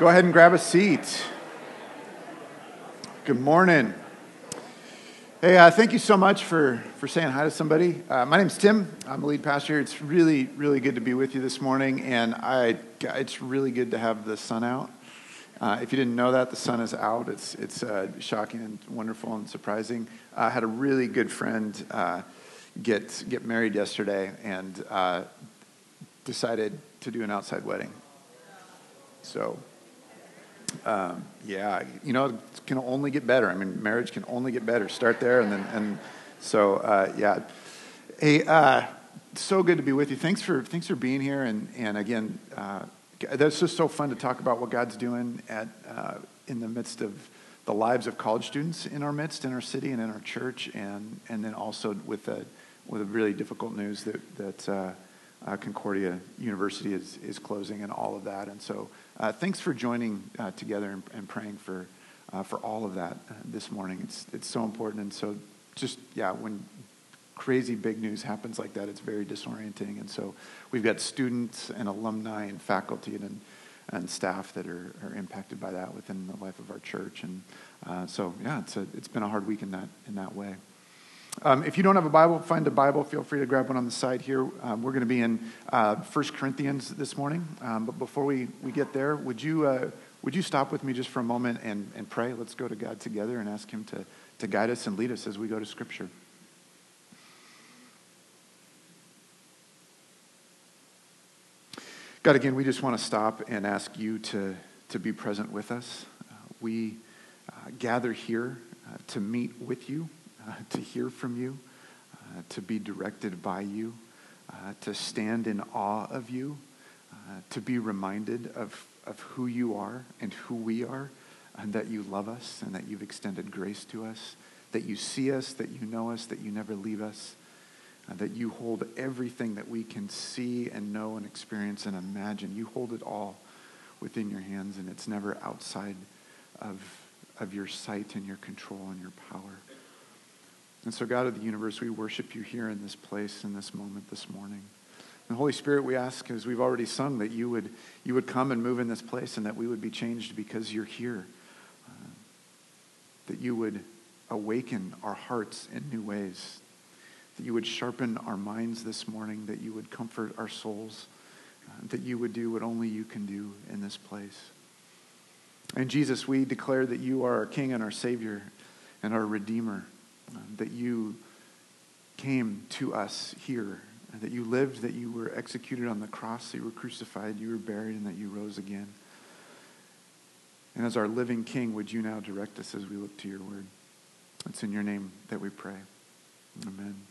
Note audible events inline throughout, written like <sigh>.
Go ahead and grab a seat. Good morning. Hey, uh, thank you so much for, for saying hi to somebody. Uh, my name's Tim. I'm the lead pastor. It's really, really good to be with you this morning, and I, it's really good to have the sun out. Uh, if you didn't know that, the sun is out. It's, it's uh, shocking and wonderful and surprising. I had a really good friend uh, get, get married yesterday and uh, decided to do an outside wedding. So um, yeah, you know, it can only get better. I mean, marriage can only get better. Start there, and then, and so, uh, yeah. Hey, uh, so good to be with you. Thanks for thanks for being here, and and again, uh, that's just so fun to talk about what God's doing at uh, in the midst of the lives of college students in our midst, in our city, and in our church, and and then also with a with a really difficult news that that uh, uh, Concordia University is is closing, and all of that, and so. Uh, thanks for joining uh, together and, and, praying for, uh, for all of that uh, this morning. It's, it's so important. And so, just, yeah, when crazy big news happens like that, it's very disorienting. And so, we've got students and alumni and faculty and, and staff that are, are impacted by that within the life of our church. And uh, so, yeah, it's, a, it's been a hard week in that, in that way. Um, if you don't have a Bible, find a Bible. Feel free to grab one on the side here. Um, we're going to be in uh, 1 Corinthians this morning. Um, but before we, we get there, would you, uh, would you stop with me just for a moment and, and pray? Let's go to God together and ask Him to, to guide us and lead us as we go to Scripture. God, again, we just want to stop and ask you to, to be present with us. Uh, we uh, gather here uh, to meet with you uh, to hear from you, uh, to be directed by you, uh, to stand in awe of you, uh, to be reminded of, of who you are and who we are, and that you love us and that you've extended grace to us, that you see us, that you know us, that you never leave us, that you hold everything that we can see and know and experience and imagine. You hold it all within your hands, and it's never outside of, of your sight and your control and your power. And so, God of the universe, we worship you here in this place, in this moment, this morning. And Holy Spirit, we ask, as we've already sung, that you would, you would come and move in this place and that we would be changed because you're here. Uh, that you would awaken our hearts in new ways. That you would sharpen our minds this morning. That you would comfort our souls. Uh, that you would do what only you can do in this place. And Jesus, we declare that you are our King and our Savior and our Redeemer that you came to us here, that you lived, that you were executed on the cross, that you were crucified, you were buried, and that you rose again. And as our living King, would you now direct us as we look to your word? It's in your name that we pray. Amen.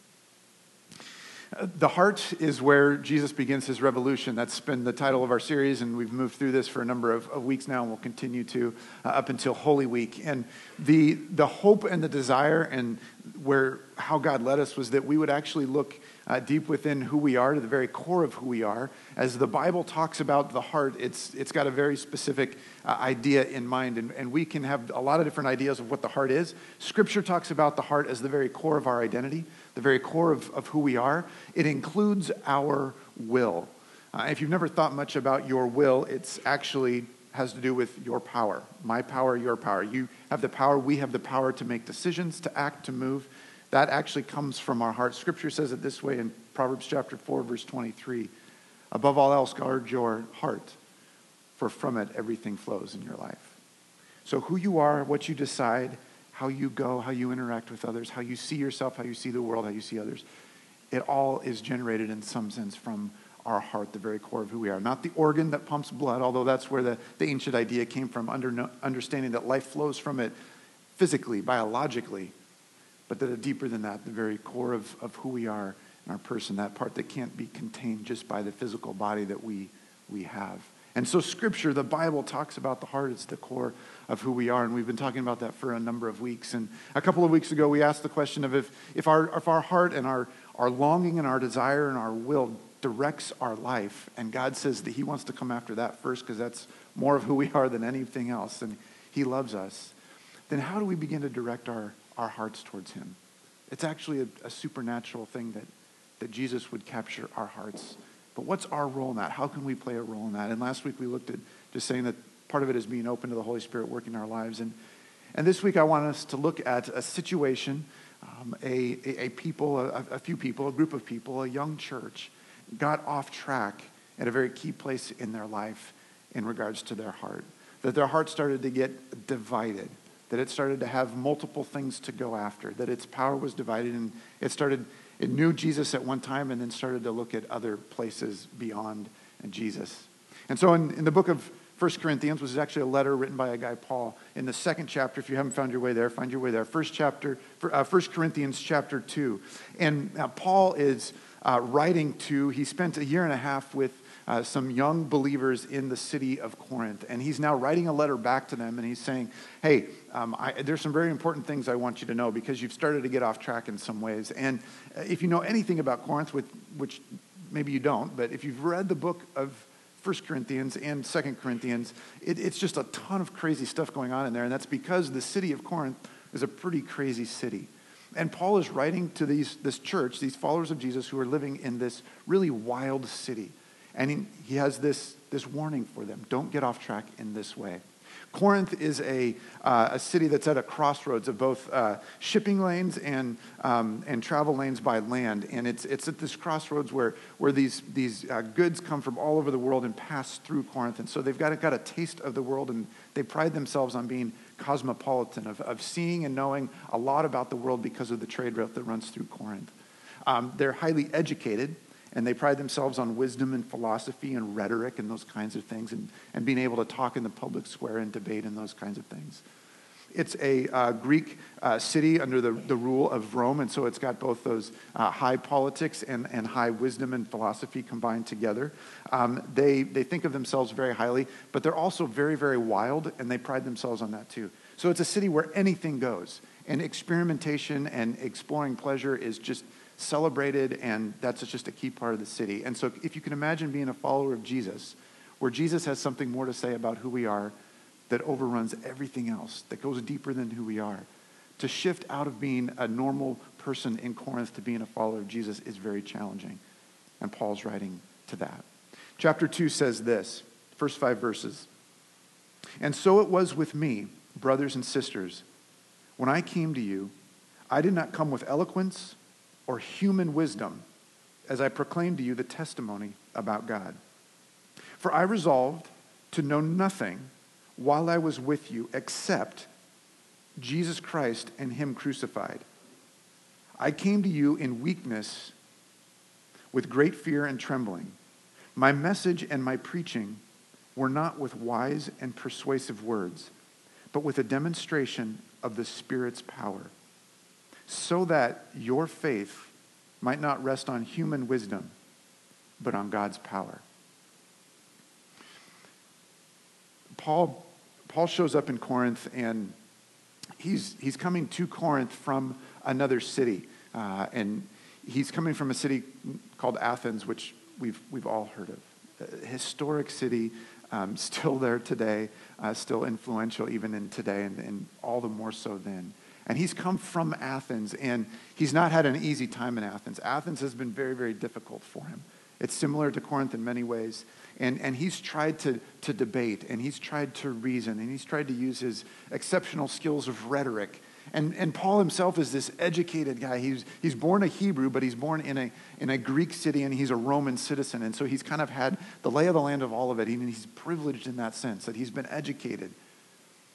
The heart is where Jesus begins his revolution. That's been the title of our series, and we've moved through this for a number of, of weeks now, and we'll continue to uh, up until Holy Week. And the, the hope and the desire, and where how God led us, was that we would actually look uh, deep within who we are, to the very core of who we are. As the Bible talks about the heart, it's, it's got a very specific uh, idea in mind, and, and we can have a lot of different ideas of what the heart is. Scripture talks about the heart as the very core of our identity, the very core of, of who we are. It includes our will. Uh, if you've never thought much about your will, it's actually has to do with your power. My power, your power. You have the power, we have the power to make decisions, to act, to move. That actually comes from our heart. Scripture says it this way in Proverbs chapter 4, verse 23. Above all else, guard your heart, for from it everything flows in your life. So, who you are, what you decide, how you go, how you interact with others, how you see yourself, how you see the world, how you see others, it all is generated in some sense from our heart, the very core of who we are. Not the organ that pumps blood, although that's where the, the ancient idea came from, under, understanding that life flows from it physically, biologically, but that are deeper than that, the very core of, of who we are in our person, that part that can't be contained just by the physical body that we, we have. And so, Scripture, the Bible talks about the heart. It's the core of who we are. And we've been talking about that for a number of weeks. And a couple of weeks ago, we asked the question of if, if, our, if our heart and our, our longing and our desire and our will directs our life, and God says that He wants to come after that first because that's more of who we are than anything else, and He loves us, then how do we begin to direct our, our hearts towards Him. It's actually a, a supernatural thing that, that Jesus would capture our hearts. But what's our role in that? How can we play a role in that? And last week we looked at just saying that Part of it is being open to the Holy Spirit working in our lives. And, and this week, I want us to look at a situation, um, a, a, a, people, a, a few people, a group of people, a young church got off track at a very key place in their life in regards to their heart. That their heart started to get divided, that it started to have multiple things to go after, that its power was divided, and it started, it knew Jesus at one time and then started to look at other places beyond Jesus. And so in, in the book of 1 Corinthians, which is actually a letter written by a guy, Paul, in the second chapter, if you haven't found your way there, find your way there. First chapter, uh, 1 Corinthians chapter 2. And uh, Paul is uh, writing to, he spent a year and a half with uh, some young believers in the city of Corinth. And he's now writing a letter back to them and he's saying, Hey, um, I, there's some very important things I want you to know because you've started to get off track in some ways. And uh, if you know anything about Corinth, which maybe you don't, but if you've read the book of 1 Corinthians and 2 Corinthians, it, it's just a ton of crazy stuff going on in there. And that's because the city of Corinth is a pretty crazy city. And Paul is writing to these, this church, these followers of Jesus who are living in this really wild city. And he, he has this, this warning for them don't get off track in this way. Corinth is a, uh, a city that's at a crossroads of both uh, shipping lanes and, um, and travel lanes by land. And it's, it's at this crossroads where, where these, these uh, goods come from all over the world and pass through Corinth. And so they've got, got a taste of the world and they pride themselves on being cosmopolitan, of, of seeing and knowing a lot about the world because of the trade route that runs through Corinth. Um, they're highly educated and they pride themselves on wisdom and philosophy and rhetoric and those kinds of things and, and being able to talk in the public square and debate and those kinds of things. It's a uh, Greek uh, city under the, the rule of Rome, and so it's got both those uh, high politics and, and high wisdom and philosophy combined together. Um, they, they think of themselves very highly, but they're also very, very wild, and they pride themselves on that too. So it's a city where anything goes, and experimentation and exploring pleasure is just celebrated, and that's just a key part of the city. And so, if you can imagine being a follower of Jesus, where Jesus has something more to say about who we are that overruns everything else, that goes deeper than who we are, to shift out of being a normal person in Corinth to being a follower of Jesus is very challenging. And Paul's writing to that. Chapter 2 says this, first five verses. And so it was with me, brothers and sisters. When I came to you, I did not come with eloquence or human wisdom as I proclaim to you the testimony about God. For I resolved to know nothing while I was with you except Jesus Christ and Him crucified. I came to you in weakness with great fear and trembling. My message and my preaching were not with wise and persuasive words, but with a demonstration of the Spirit's power so that your faith might not rest on human wisdom, but on God's power. Paul, Paul shows up in Corinth and he's, he's coming to Corinth from another city. Uh, and he's coming from a city called Athens, which we've, we've all heard of. A historic city, um, <laughs> still there today, uh, still influential even in today, and, and all the more so then. And he's come from Athens, and he's not had an easy time in Athens. Athens has been very, very difficult for him. It's similar to Corinth in many ways. And, and he's tried to, to debate, and he's tried to reason, and he's tried to use his exceptional skills of rhetoric. And, and Paul himself is this educated guy. He's, he's born a Hebrew, but he's born in a, in a Greek city, and he's a Roman citizen. And so he's kind of had the lay of the land of all of it. And he's privileged in that sense that he's been educated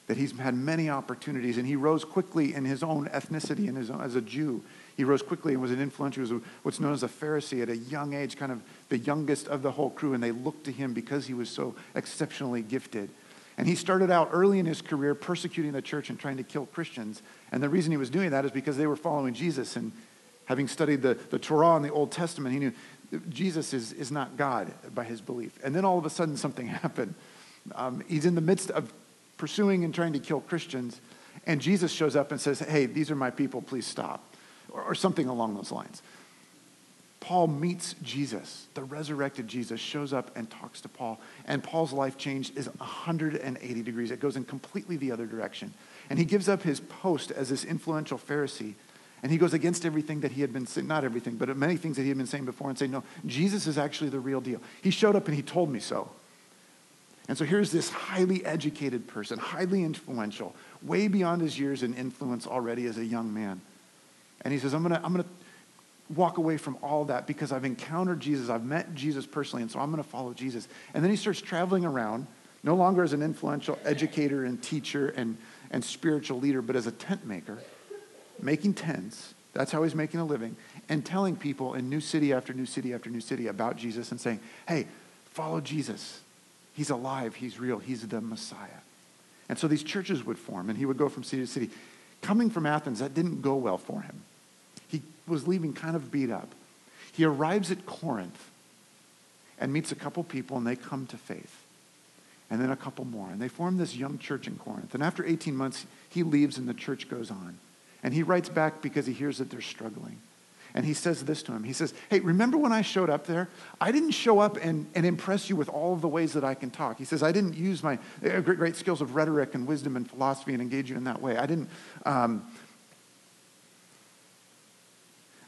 that he's had many opportunities, and he rose quickly in his own ethnicity and his own, as a Jew. He rose quickly and was an influential, was what's known as a Pharisee at a young age, kind of the youngest of the whole crew, and they looked to him because he was so exceptionally gifted. And he started out early in his career persecuting the church and trying to kill Christians. And the reason he was doing that is because they were following Jesus. And having studied the, the Torah and the Old Testament, he knew Jesus is, is not God by his belief. And then all of a sudden, something <laughs> happened. Um, he's in the midst of pursuing and trying to kill Christians. And Jesus shows up and says, Hey, these are my people, please stop. Or, or something along those lines. Paul meets Jesus. The resurrected Jesus shows up and talks to Paul. And Paul's life change is 180 degrees. It goes in completely the other direction. And he gives up his post as this influential Pharisee. And he goes against everything that he had been saying, not everything, but many things that he had been saying before and saying, no, Jesus is actually the real deal. He showed up and he told me so. And so here's this highly educated person, highly influential, way beyond his years in influence already as a young man. And he says, I'm going to I'm going to walk away from all that because I've encountered Jesus. I've met Jesus personally, and so I'm going to follow Jesus. And then he starts traveling around, no longer as an influential educator and teacher and, and spiritual leader, but as a tent maker, making tents. That's how he's making a living. And telling people in new city after new city after new city about Jesus and saying, hey, follow Jesus. He's alive, he's real, he's the Messiah. And so these churches would form, and he would go from city to city. Coming from Athens, that didn't go well for him. He was leaving kind of beat up. He arrives at Corinth and meets a couple people, and they come to faith. And then a couple more. And they form this young church in Corinth. And after 18 months, he leaves, and the church goes on. And he writes back because he hears that they're struggling. And he says this to him. He says, Hey, remember when I showed up there? I didn't show up and, and impress you with all of the ways that I can talk. He says, I didn't use my uh, great, great skills of rhetoric and wisdom and philosophy and engage you in that way. I didn't, um,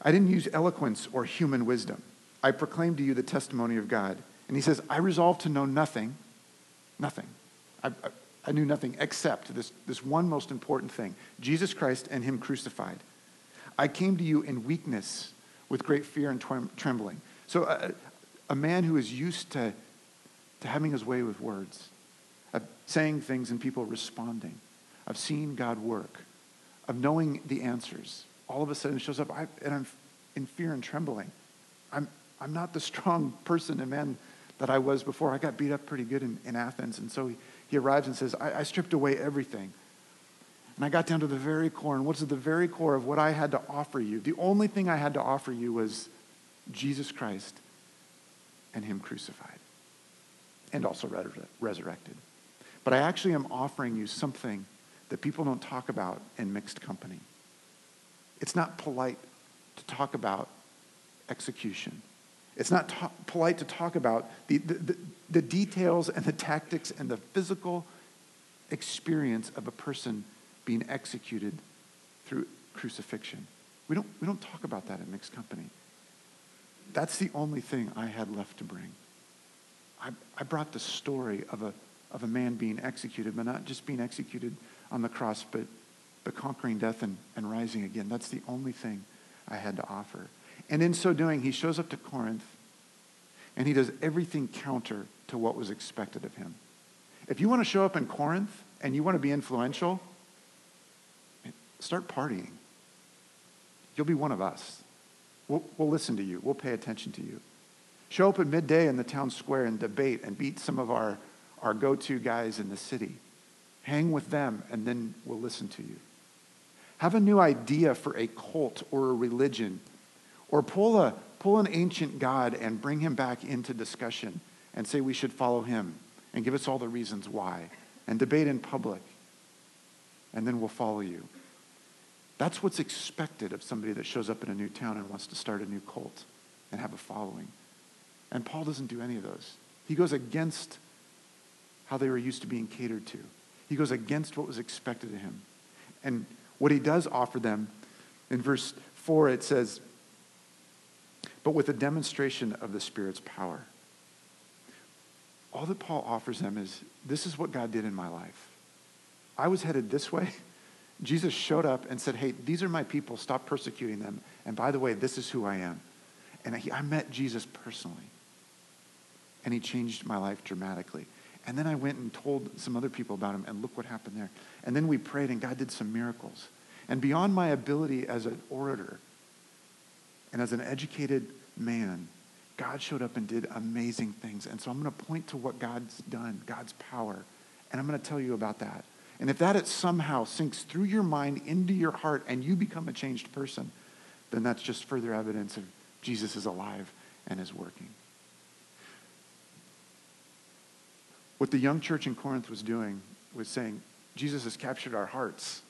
I didn't use eloquence or human wisdom. I proclaimed to you the testimony of God. And he says, I resolved to know nothing, nothing. I, I, I knew nothing except this, this one most important thing Jesus Christ and Him crucified. I came to you in weakness with great fear and trembling. So, uh, a man who is used to, to having his way with words, of saying things and people responding, of seeing God work, of knowing the answers, all of a sudden shows up, I, and I'm in fear and trembling. I'm, I'm not the strong person and man that I was before. I got beat up pretty good in, in Athens. And so he, he arrives and says, I, I stripped away everything. And I got down to the very core. And what's at the very core of what I had to offer you? The only thing I had to offer you was Jesus Christ and Him crucified and also resurrected. But I actually am offering you something that people don't talk about in mixed company. It's not polite to talk about execution. It's not ta- polite to talk about the, the, the, the details and the tactics and the physical experience of a person being executed through crucifixion. We don't, we don't talk about that in mixed company. That's the only thing I had left to bring. I, I brought the story of a, of a man being executed, but not just being executed on the cross, but, but conquering death and, and rising again. That's the only thing I had to offer. And in so doing, he shows up to Corinth and he does everything counter to what was expected of him. If you want to show up in Corinth and you want to be influential, start partying. You'll be one of us. We'll, we'll listen to you, we'll pay attention to you. Show up at midday in the town square and debate and beat some of our, our go to guys in the city. Hang with them, and then we'll listen to you. Have a new idea for a cult or a religion, or pull, a, pull an ancient God and bring him back into discussion and say we should follow him and give us all the reasons why and debate in public, and then we'll follow you. That's what's expected of somebody that shows up in a new town and wants to start a new cult and have a following. And Paul doesn't do any of those. He goes against how they were used to being catered to. He goes against what was expected of him. And what he does offer them, in verse 4, it says, but with a demonstration of the Spirit's power. All that Paul offers them is this is what God did in my life. I was headed this way. Jesus showed up and said, Hey, these are my people. Stop persecuting them. And by the way, this is who I am. And he, I met Jesus personally. And he changed my life dramatically. And then I went and told some other people about him, and look what happened there. And then we prayed, and God did some miracles. And beyond my ability as an orator and as an educated man, God showed up and did amazing things. And so I'm going to point to what God's done, God's power. And I'm going to tell you about that. And if that it somehow sinks through your mind into your heart and you become a changed person, then that's just further evidence of Jesus is alive and is working. What the young church in Corinth was doing was saying, Jesus has captured our hearts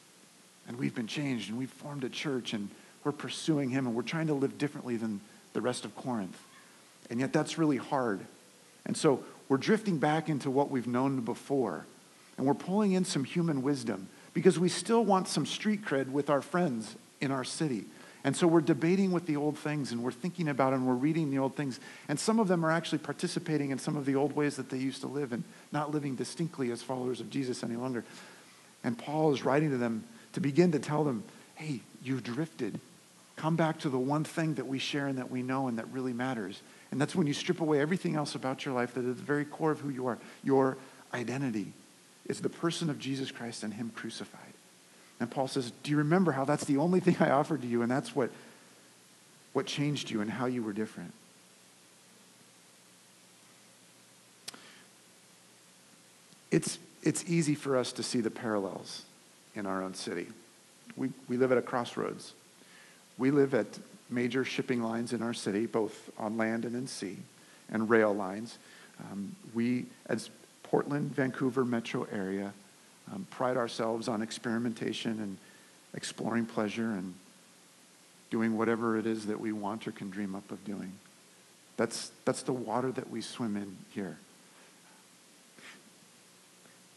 and we've been changed and we've formed a church and we're pursuing him and we're trying to live differently than the rest of Corinth. And yet that's really hard. And so we're drifting back into what we've known before and we're pulling in some human wisdom because we still want some street cred with our friends in our city. And so we're debating with the old things and we're thinking about and we're reading the old things. And some of them are actually participating in some of the old ways that they used to live and not living distinctly as followers of Jesus any longer. And Paul is writing to them to begin to tell them, hey, you've drifted. Come back to the one thing that we share and that we know and that really matters. And that's when you strip away everything else about your life that is the very core of who you are. Your identity is the person of Jesus Christ and Him crucified. And Paul says, Do you remember how that's the only thing I offered to you? And that's what, what changed you and how you were different. It's, it's easy for us to see the parallels in our own city. We, we live at a crossroads. We live at major shipping lines in our city, both on land and in sea, and rail lines. Um, we, as Portland, Vancouver metro area, um, pride ourselves on experimentation and exploring pleasure and doing whatever it is that we want or can dream up of doing. That's, that's the water that we swim in here.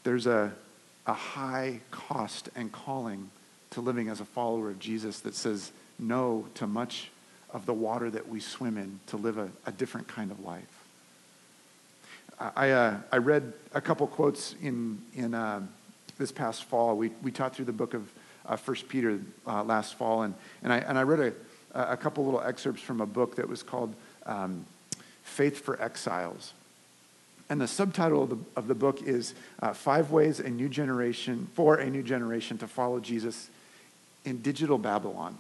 There's a, a high cost and calling to living as a follower of Jesus that says no to much of the water that we swim in to live a, a different kind of life. I, uh, I read a couple quotes in, in uh, this past fall. We, we taught through the book of uh, 1 Peter uh, last fall, and, and, I, and I read a, a couple little excerpts from a book that was called um, Faith for Exiles. And the subtitle of the, of the book is uh, Five Ways a New Generation, for a New Generation to Follow Jesus in Digital Babylon.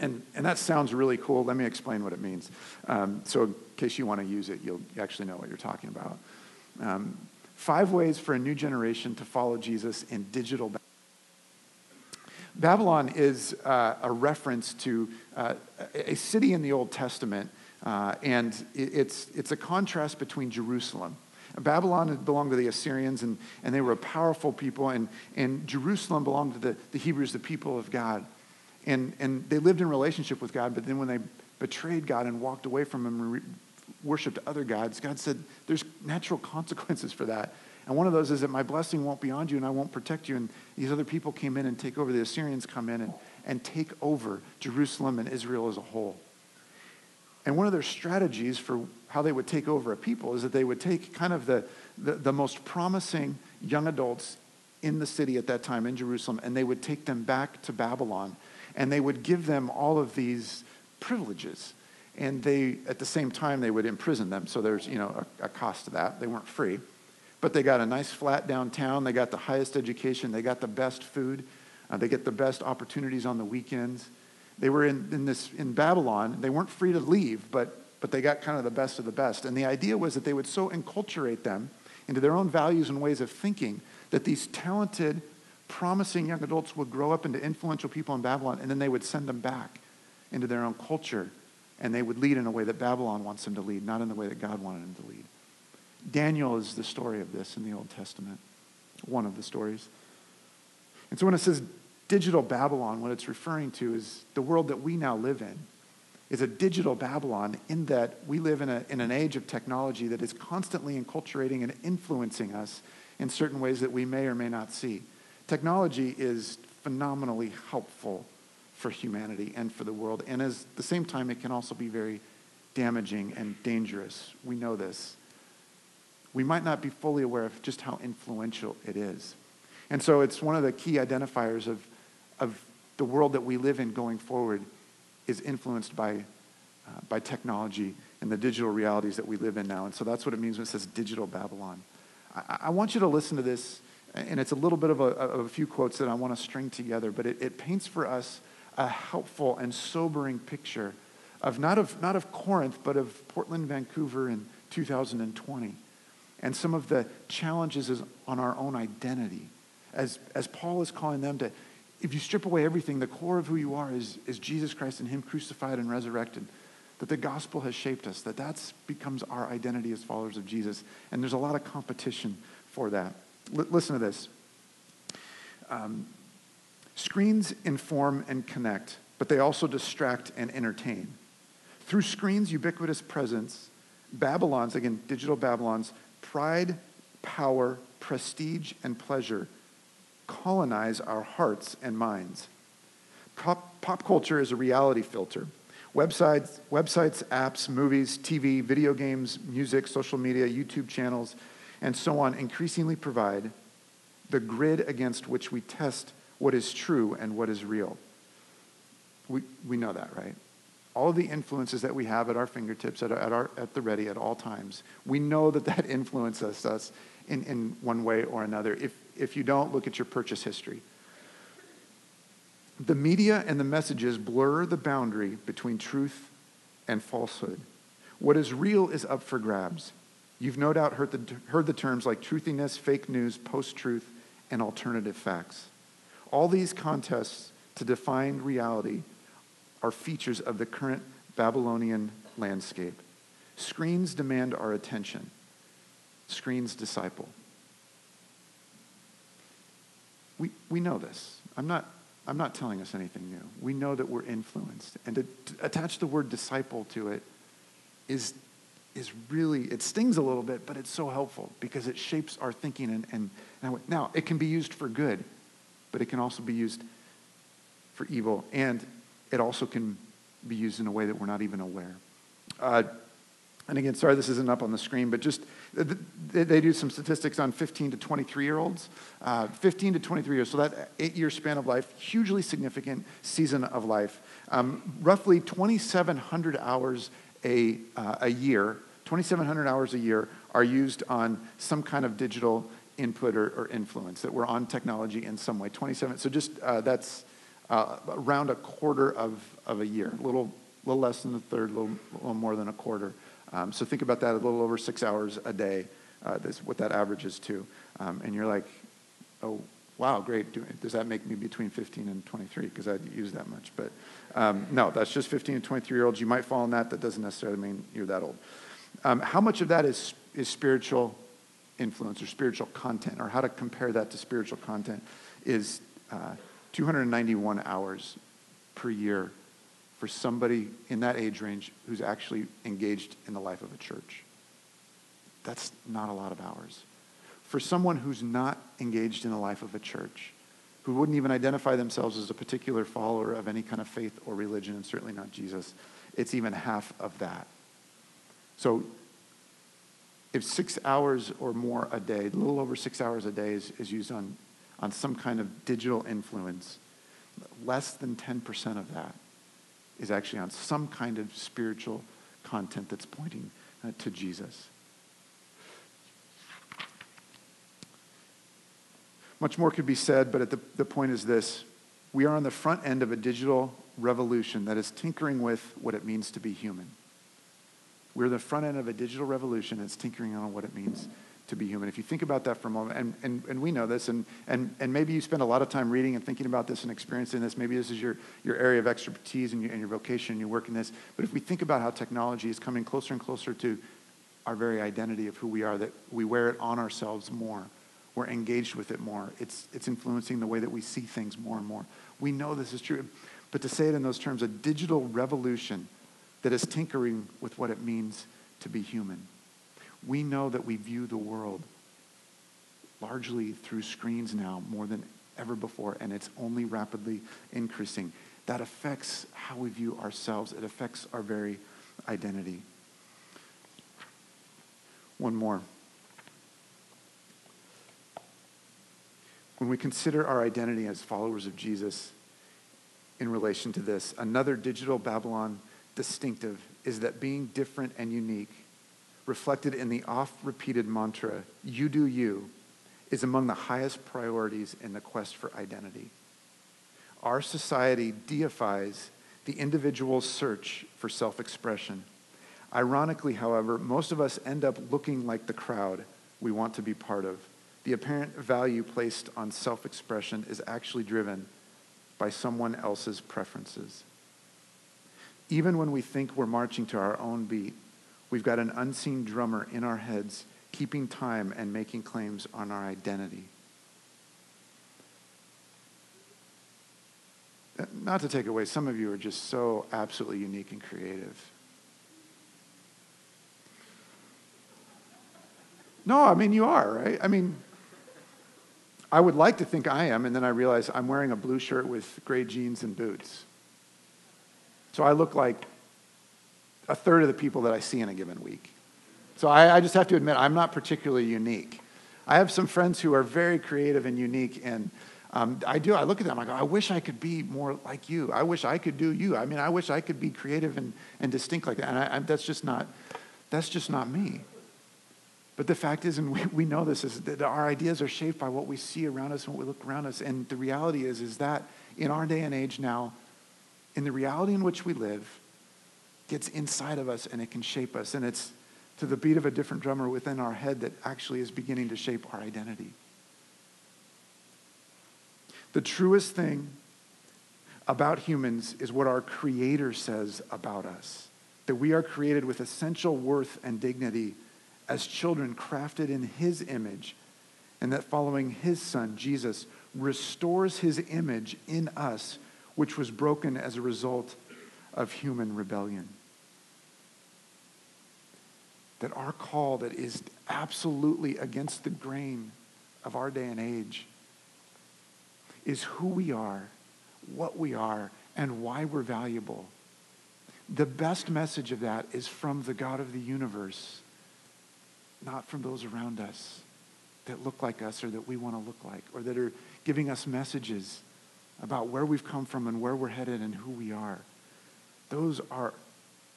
And, and that sounds really cool. Let me explain what it means. Um, so, in case you want to use it, you'll actually know what you're talking about. Um, five ways for a new generation to follow Jesus in digital Babylon. Is uh, a reference to uh, a city in the Old Testament, uh, and it's, it's a contrast between Jerusalem. Babylon belonged to the Assyrians, and, and they were a powerful people, and, and Jerusalem belonged to the, the Hebrews, the people of God. And, and they lived in relationship with God, but then when they betrayed God and walked away from Him and re- worshiped other gods, God said, There's natural <laughs> consequences for that. And one of those is that my blessing won't be on you and I won't protect you. And these other people came in and take over. The Assyrians come in and, and take over Jerusalem and Israel as a whole. And one of their strategies for how they would take over a people is that they would take kind of the, the, the most promising young adults in the city at that time in Jerusalem and they would take them back to Babylon and they would give them all of these privileges. And they, at the same time, they would imprison them. So there's, you know, a, a cost to that. They weren't free. But they got a nice flat downtown. They got the highest education. They got the best food. Uh, they get the best opportunities on the weekends. They were in, in, this, in Babylon. They weren't free to leave, but, but they got kind of the best of the best. And the idea was that they would so enculturate them into their own values and ways of thinking that these talented, promising young adults would grow up into influential people in Babylon, and then they would send them back into their own culture, and they would lead in a way that Babylon wants them to lead, not in the way that God wanted them to lead. Daniel is the story of this in the Old Testament, one of the stories. And so when it says digital Babylon, what it's referring to is the world that we now live in is a digital Babylon in that we live in, a, in an age of technology that is constantly enculturating and influencing us in certain ways that we may or may not see. Technology is phenomenally helpful for humanity and for the world. And at the same time, it can also be very damaging and dangerous. We know this. We might not be fully aware of just how influential it is. And so it's one of the key identifiers of, of the world that we live in going forward is influenced by, uh, by technology and the digital realities that we live in now. And so that's what it means when it says digital Babylon. I, I want you to listen to this and it's a little bit of a, of a few quotes that I want to string together, but it, it paints for us a helpful and sobering picture of not of not of Corinth, but of Portland, Vancouver in 2020, and some of the challenges on our own identity, as as Paul is calling them to. If you strip away everything, the core of who you are is, is Jesus Christ and Him crucified and resurrected. That the gospel has shaped us, that that becomes our identity as followers of Jesus. And there's a lot of competition for that. L- listen to this. Um, screens inform and connect, but they also distract and entertain. Through screens' ubiquitous presence, Babylon's, again, digital Babylon's, pride, power, prestige, and pleasure colonize our hearts and minds. Pop, pop culture is a reality filter. Websites, websites, apps, movies, TV, video games, music, social media, YouTube channels, and so on increasingly provide the grid against which we test what is true and what is real. We, we know that, right? All the influences that we have at our fingertips, at, at, our, at the ready at all times, we know that that <laughs> influences us in, in one way or another. If, if you don't, look at your purchase history. The media and the messages blur the boundary between truth and falsehood. What is real is up for grabs. You've no doubt heard the, heard the terms like truthiness, fake news, post truth, and alternative facts. All these contests to define reality are features of the current Babylonian landscape. Screens demand our attention, screens disciple. We, we know this. I'm not, I'm not telling us anything new. We know that we're influenced. And to, to attach the word disciple to it is, is really, it stings a little bit, but it's so helpful because it shapes our thinking. And, and now, now, it can be used for good, but it can also be used for evil. And it also can be used in a way that we're not even aware. Uh, and again, sorry this isn't up on the screen, but just they do some statistics on 15 to 23 year olds. Uh, 15 to 23 years, so that eight year span of life, hugely significant season of life. Um, roughly 2,700 hours a, uh, a year, 2,700 hours a year are used on some kind of digital input or, or, influence, that we're on technology in some way. 27, so just uh, that's uh, around a quarter of, of a year, a little, little less than a third, a little, little more than a quarter. Um, so think about that a little over six hours a day, uh, this, what that averages to. Um, and you're like, oh, wow, great. does that make me between 15 and 23? Because I'd use that much. But um, no, that's just 15 and 23 year olds. You might fall in that. That doesn't necessarily mean you're that old. Um, how much of that is, is spiritual influence or spiritual content, or how to compare that to spiritual content, is uh, 291 hours per year for somebody in that age range who's actually engaged in the life of a church. That's not a lot of hours. For someone who's not engaged in the life of a church, who wouldn't even identify themselves as a particular follower of any kind of faith or religion, and certainly not Jesus, it's even half of that. So if six hours or more a day, a little over six hours a day is, is used on, on some kind of digital influence, less than 10% of that is actually on some kind of spiritual content that's pointing uh, to Jesus. Much more could be said, but the, the point is this we are on the front end of a digital revolution that is tinkering with what it means to be human. We're the front end of a digital revolution that's tinkering on what it means to be human. If you think about that for a moment, and, and, and we know this, and, and, and maybe you spend a lot of time reading and thinking about this and experiencing this. Maybe this is your, your area of expertise and your, and your vocation, and you work in this. But if we think about how technology is coming closer and closer to our very identity of who we are, that we wear it on ourselves more, we're engaged with it more, it's, it's influencing the way that we see things more and more. We know this is true. But to say it in those terms, a digital revolution that is tinkering with what it means to be human we know that we view the world largely through screens now more than ever before, and it's only rapidly increasing. That affects how we view ourselves, it affects our very identity. One more. When we consider our identity as followers of Jesus in relation to this, another digital Babylon distinctive is that being different and unique reflected in the oft repeated mantra, you do you, is among the highest priorities in the quest for identity. Our society deifies the individual's search for self expression. Ironically, however, most of us end up looking like the crowd we want to be part of. The apparent value placed on self expression is actually driven by someone else's preferences. Even when we think we're marching to our own beat, We've got an unseen drummer in our heads keeping time and making claims on our identity. Uh, not to take away, some of you are just so absolutely unique and creative. No, I mean, you are, right? I mean, I would like to think I am, and then I realize I'm wearing a blue shirt with gray jeans and boots. So I look like a third of the people that I see in a given week. So I, I just have to admit, I'm not particularly unique. I have some friends who are very creative and unique, and um, I do. I look at them. I go, I wish I could be more like you. I wish I could do you. I mean, I wish I could be creative and, and distinct like that. And I, I, that's just not. That's just not me. But the fact is, and we, we know this, is that our ideas are shaped by what we see around us and what we look around us. And the reality is, is that in our day and age now, in the reality in which we live, gets inside of us and it can shape us. And it's to the beat of a different drummer within our head that actually is beginning to shape our identity. The truest thing about humans is what our Creator says about us that we are created with essential worth and dignity as children crafted in His image, and that following His Son, Jesus, restores His image in us, which was broken as a result of human rebellion. That our call that is absolutely against the grain of our day and age is who we are, what we are, and why we're valuable. The best message of that is from the God of the universe, not from those around us that look like us or that we want to look like, or that are giving us messages about where we've come from and where we're headed and who we are. Those are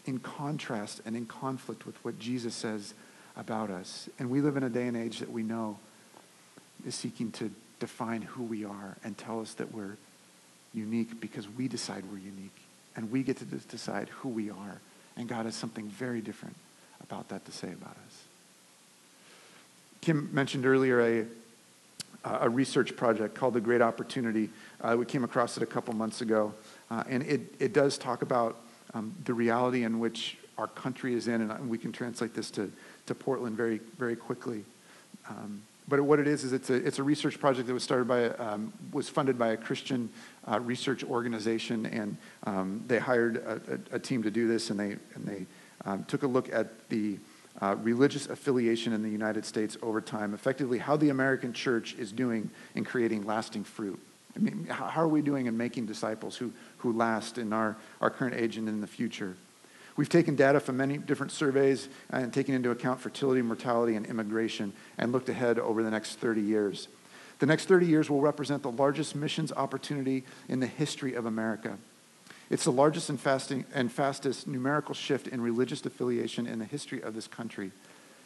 in contrast and in conflict with what Jesus says about us. And we live in a day and age that we know is seeking to define who we are and tell us that we're unique because we decide we're unique. And we get to decide who we are. And God has something very different about that to say about us. Kim mentioned earlier a, a research project called The Great Opportunity. Uh, we came across it a couple months ago. Uh, and it, it does talk about um, the reality in which our country is in. And we can translate this to, to Portland very, very quickly. Um, but what it is is it's a, it's a research project that was started by um, was funded by a Christian uh, research organization, and um, they hired a, a, a, team to do this, and they and they um, took a look at the uh, religious affiliation in the United States over time, effectively how the American church is doing in creating lasting fruit. I mean, how, are we doing in making disciples who who last in our, our current age and in the future? We've taken data from many different surveys and taken into account fertility, mortality, and immigration and looked ahead over the next 30 years. The next 30 years will represent the largest missions opportunity in the history of America. It's the largest and, fasting, and fastest numerical shift in religious affiliation in the history of this country.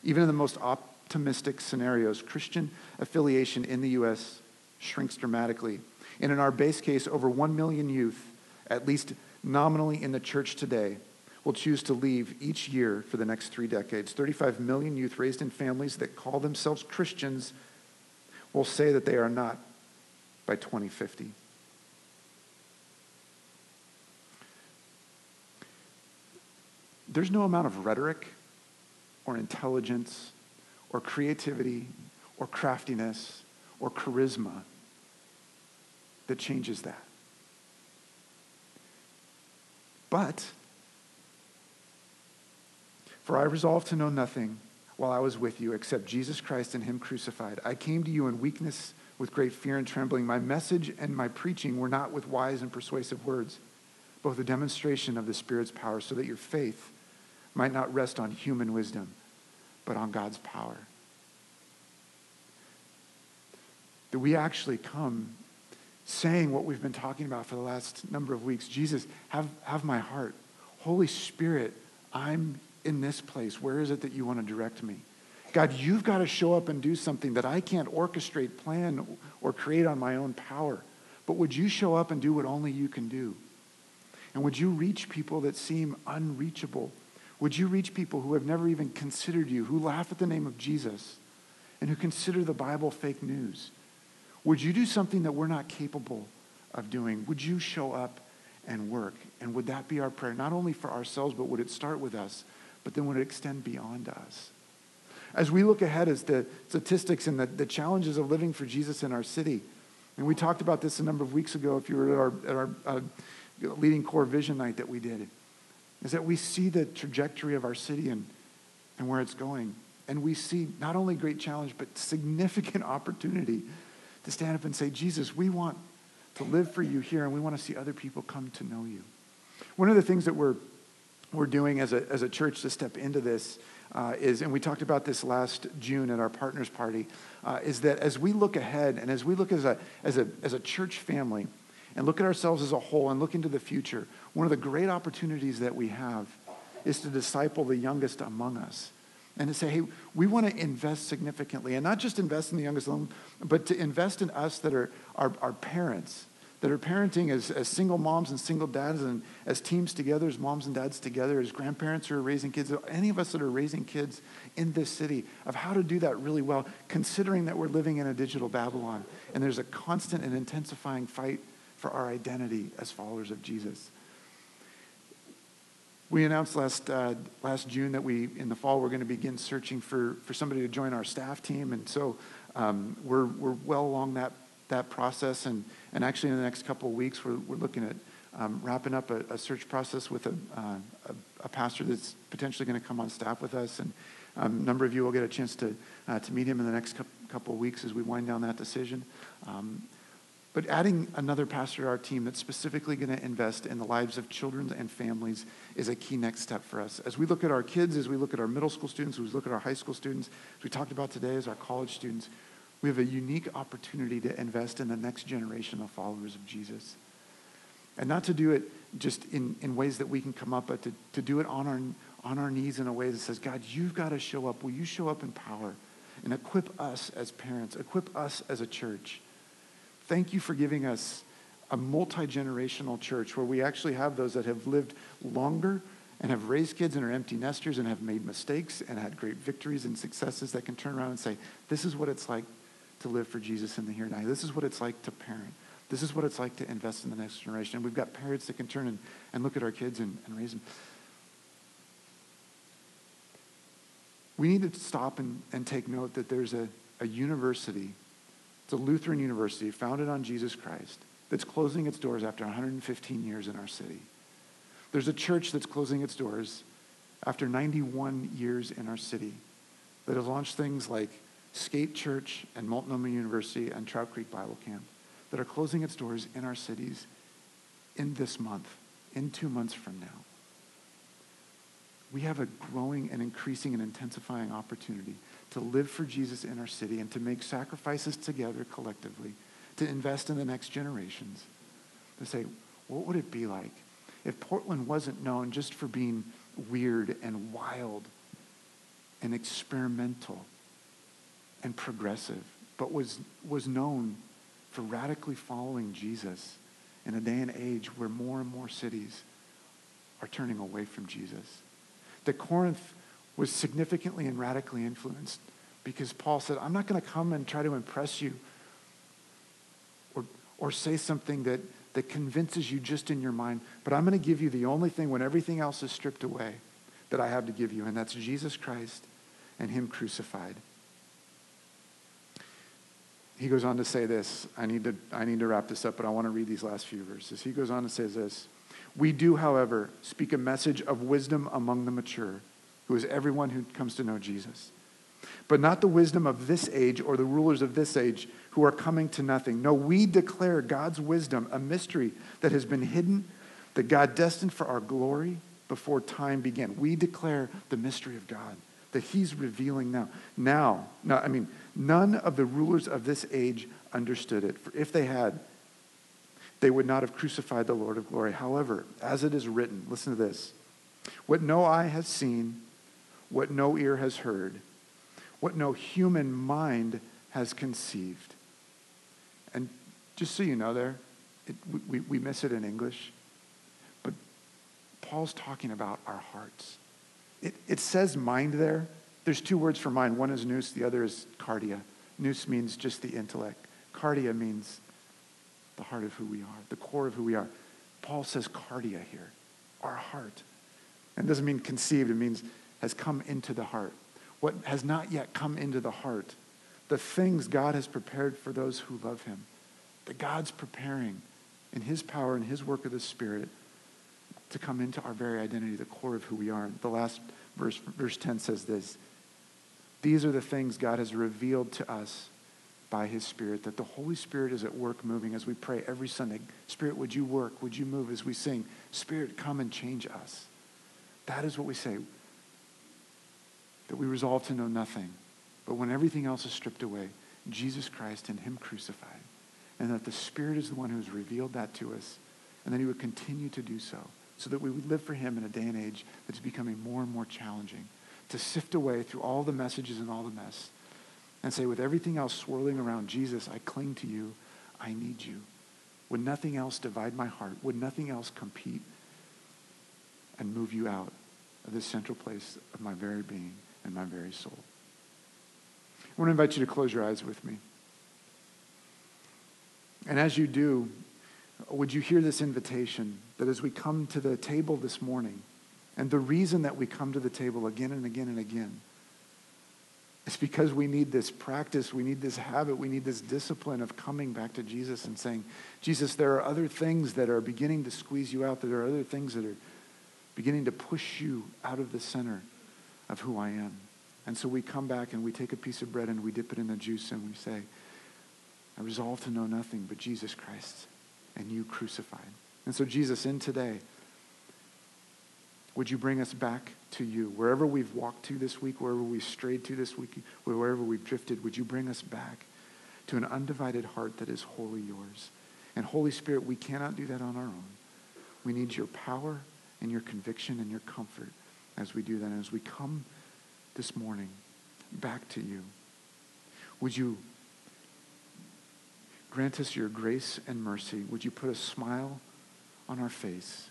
Even in the most optimistic scenarios, Christian affiliation in the U.S. shrinks dramatically. And in our base case, over 1 million youth, at least nominally in the church today, will choose to leave each year for the next three decades. 35 million youth raised in families that call themselves Christians will say that they are not by 2050. There's no amount of rhetoric or intelligence or creativity or craftiness or charisma that changes that. But for I resolved to know nothing while I was with you except Jesus Christ and Him crucified. I came to you in weakness with great fear and trembling. My message and my preaching were not with wise and persuasive words, but with a demonstration of the Spirit's power, so that your faith might not rest on human wisdom, but on God's power. That we actually come saying what we've been talking about for the last number of weeks Jesus, have, have my heart. Holy Spirit, I'm in this place? Where is it that you want to direct me? God, you've got to show up and do something that I can't orchestrate, plan, or create on my own power. But would you show up and do what only you can do? And would you reach people that seem unreachable? Would you reach people who have never even considered you, who laugh at the name of Jesus, and who consider the Bible fake news? Would you do something that we're not capable of doing? Would you show up and work? And would that be our prayer, not only for ourselves, but would it start with us? but then would it extend beyond us? As we look ahead as the statistics and the, the challenges of living for Jesus in our city, and we talked about this a number of weeks ago if you were at our, at our uh, leading core vision night that we did, is that we see the trajectory of our city and, and where it's going. And we see not only great challenge, but significant <laughs> opportunity to stand up and say, Jesus, we want to live for you here and we want to see other people come to know you. One of the things that we're, we're doing as a, as a church to step into this uh, is, and we talked about this last June at our partners party, uh, is that as we look ahead and as we look as a, as, a, as a church family and look at ourselves as a whole and look into the future, one of the great opportunities that we have is to disciple the youngest among us and to say, hey, we want to invest significantly, and not just invest in the youngest alone, but to invest in us that are our, our parents, that are parenting as, as single moms and single dads, and as teams together, as moms and dads together, as grandparents who are raising kids, any of us that are raising kids in this city, of how to do that really well, considering that we're living in a digital Babylon, and there's a constant and intensifying fight for our identity as followers of Jesus. We announced last, uh, last June that we, in the fall, we're going to begin searching for, for somebody to join our staff team. And so um, we're, we're well along that, that process. And, and actually, in the next couple of weeks, we're, we're looking at um, wrapping up a, a, search process with a, uh, a, a, pastor that's potentially going to come on staff with us. And um, a number of you will get a chance to, uh, to meet him in the next couple of weeks as we wind down that decision. Um, but adding another pastor to our team that's specifically going to invest in the lives of children and families is a key next step for us. As we look at our kids, as we look at our middle school students, as we look at our high school students, as we talked about today as our college students, we have a unique opportunity to invest in the next generation of followers of Jesus. And not to do it just in, in ways that we can come up, but to, to do it on our, on our knees in a way that says, God, you've got to show up. Will you show up in power and equip us as parents, equip us as a church? Thank you for giving us a multi generational church where we actually have those that have lived longer and have raised kids and are empty nesters and have made mistakes and had great victories and successes that can turn around and say, This is what it's like to live for Jesus in the here and now. This is what it's like to parent. This is what it's like to invest in the next generation. And we've got parents that can turn and, and look at our kids and, and raise them. We need to stop and, and take note that there's a, a university it's a Lutheran university founded on Jesus Christ that's closing its doors after 115 years in our city. There's a church that's closing its doors after 91 years in our city that has launched things like Skate Church and Multnomah University and Trout Creek Bible Camp that are closing its doors in our cities in this month, in two months from now. We have a growing and increasing and intensifying opportunity to live for Jesus in our city and to make sacrifices together collectively, to invest in the next generations, to say, what would it be like if Portland wasn't known just for being weird and wild and experimental and progressive, but was, was known for radically following Jesus in a day and age where more and more cities are turning away from Jesus. That Corinth was significantly and radically influenced because Paul said, I'm not going to come and try to impress you or, or say something that, that convinces you just in your mind, but I'm going to give you the only thing when everything else is stripped away that I have to give you, and that's Jesus Christ and Him crucified. He goes on to say this. I need to, I need to wrap this up, but I want to read these last few verses. He goes on to say this. We do, however, speak a message of wisdom among the mature who is everyone who comes to know Jesus. But not the wisdom of this age or the rulers of this age who are coming to nothing. No, we declare God's wisdom, a mystery that has been hidden, that God destined for our glory before time began. We declare the mystery of God that He's revealing now. Now, no, I mean, none of the rulers of this age understood it. For if they had, they would not have crucified the Lord of glory. However, as it is written, listen to this what no eye has seen, what no ear has heard, what no human mind has conceived. And just so you know, there, it, we, we miss it in English, but Paul's talking about our hearts. It, it says mind there. There's two words for mind. One is nous, the other is cardia. Nous means just the intellect, cardia means the heart of who we are, the core of who we are. Paul says cardia here, our heart. And it doesn't mean conceived, it means has come into the heart. What has not yet come into the heart, the things God has prepared for those who love him, that God's preparing in his power and his work of the Spirit to come into our very identity, the core of who we are. The last verse, verse 10 says this These are the things God has revealed to us by his Spirit, that the Holy Spirit is at work moving as we pray every Sunday. Spirit, would you work? Would you move as we sing? Spirit, come and change us. That is what we say. That we resolve to know nothing. But when everything else is stripped away, Jesus Christ and him crucified. And that the Spirit is the one who has revealed that to us. And that he would continue to do so. So that we would live for him in a day and age that is becoming more and more challenging. To sift away through all the messages and all the mess and say, with everything else swirling around, Jesus, I cling to you. I need you. Would nothing else divide my heart? Would nothing else compete and move you out of the central place of my very being and my very soul? I want to invite you to close your eyes with me. And as you do, would you hear this invitation that as we come to the table this morning, and the reason that we come to the table again and again and again it's because we need this practice, we need this habit, we need this discipline of coming back to Jesus and saying, Jesus, there are other things that are beginning to squeeze you out, there are other things that are beginning to push you out of the center of who I am. And so we come back and we take a piece of bread and we dip it in the juice and we say, I resolve to know nothing but Jesus Christ and you crucified. And so, Jesus, in today, would you bring us back to you? Wherever we've walked to this week, wherever we've strayed to this week, wherever we've drifted, would you bring us back to an undivided heart that is wholly yours? And Holy Spirit, we cannot do that on our own. We need your power and your conviction and your comfort as we do that. And as we come this morning back to you, would you grant us your grace and mercy? Would you put a smile on our face?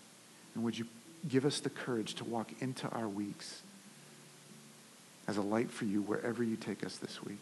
And would you give us the courage to walk into our weeks as a light for you wherever you take us this week.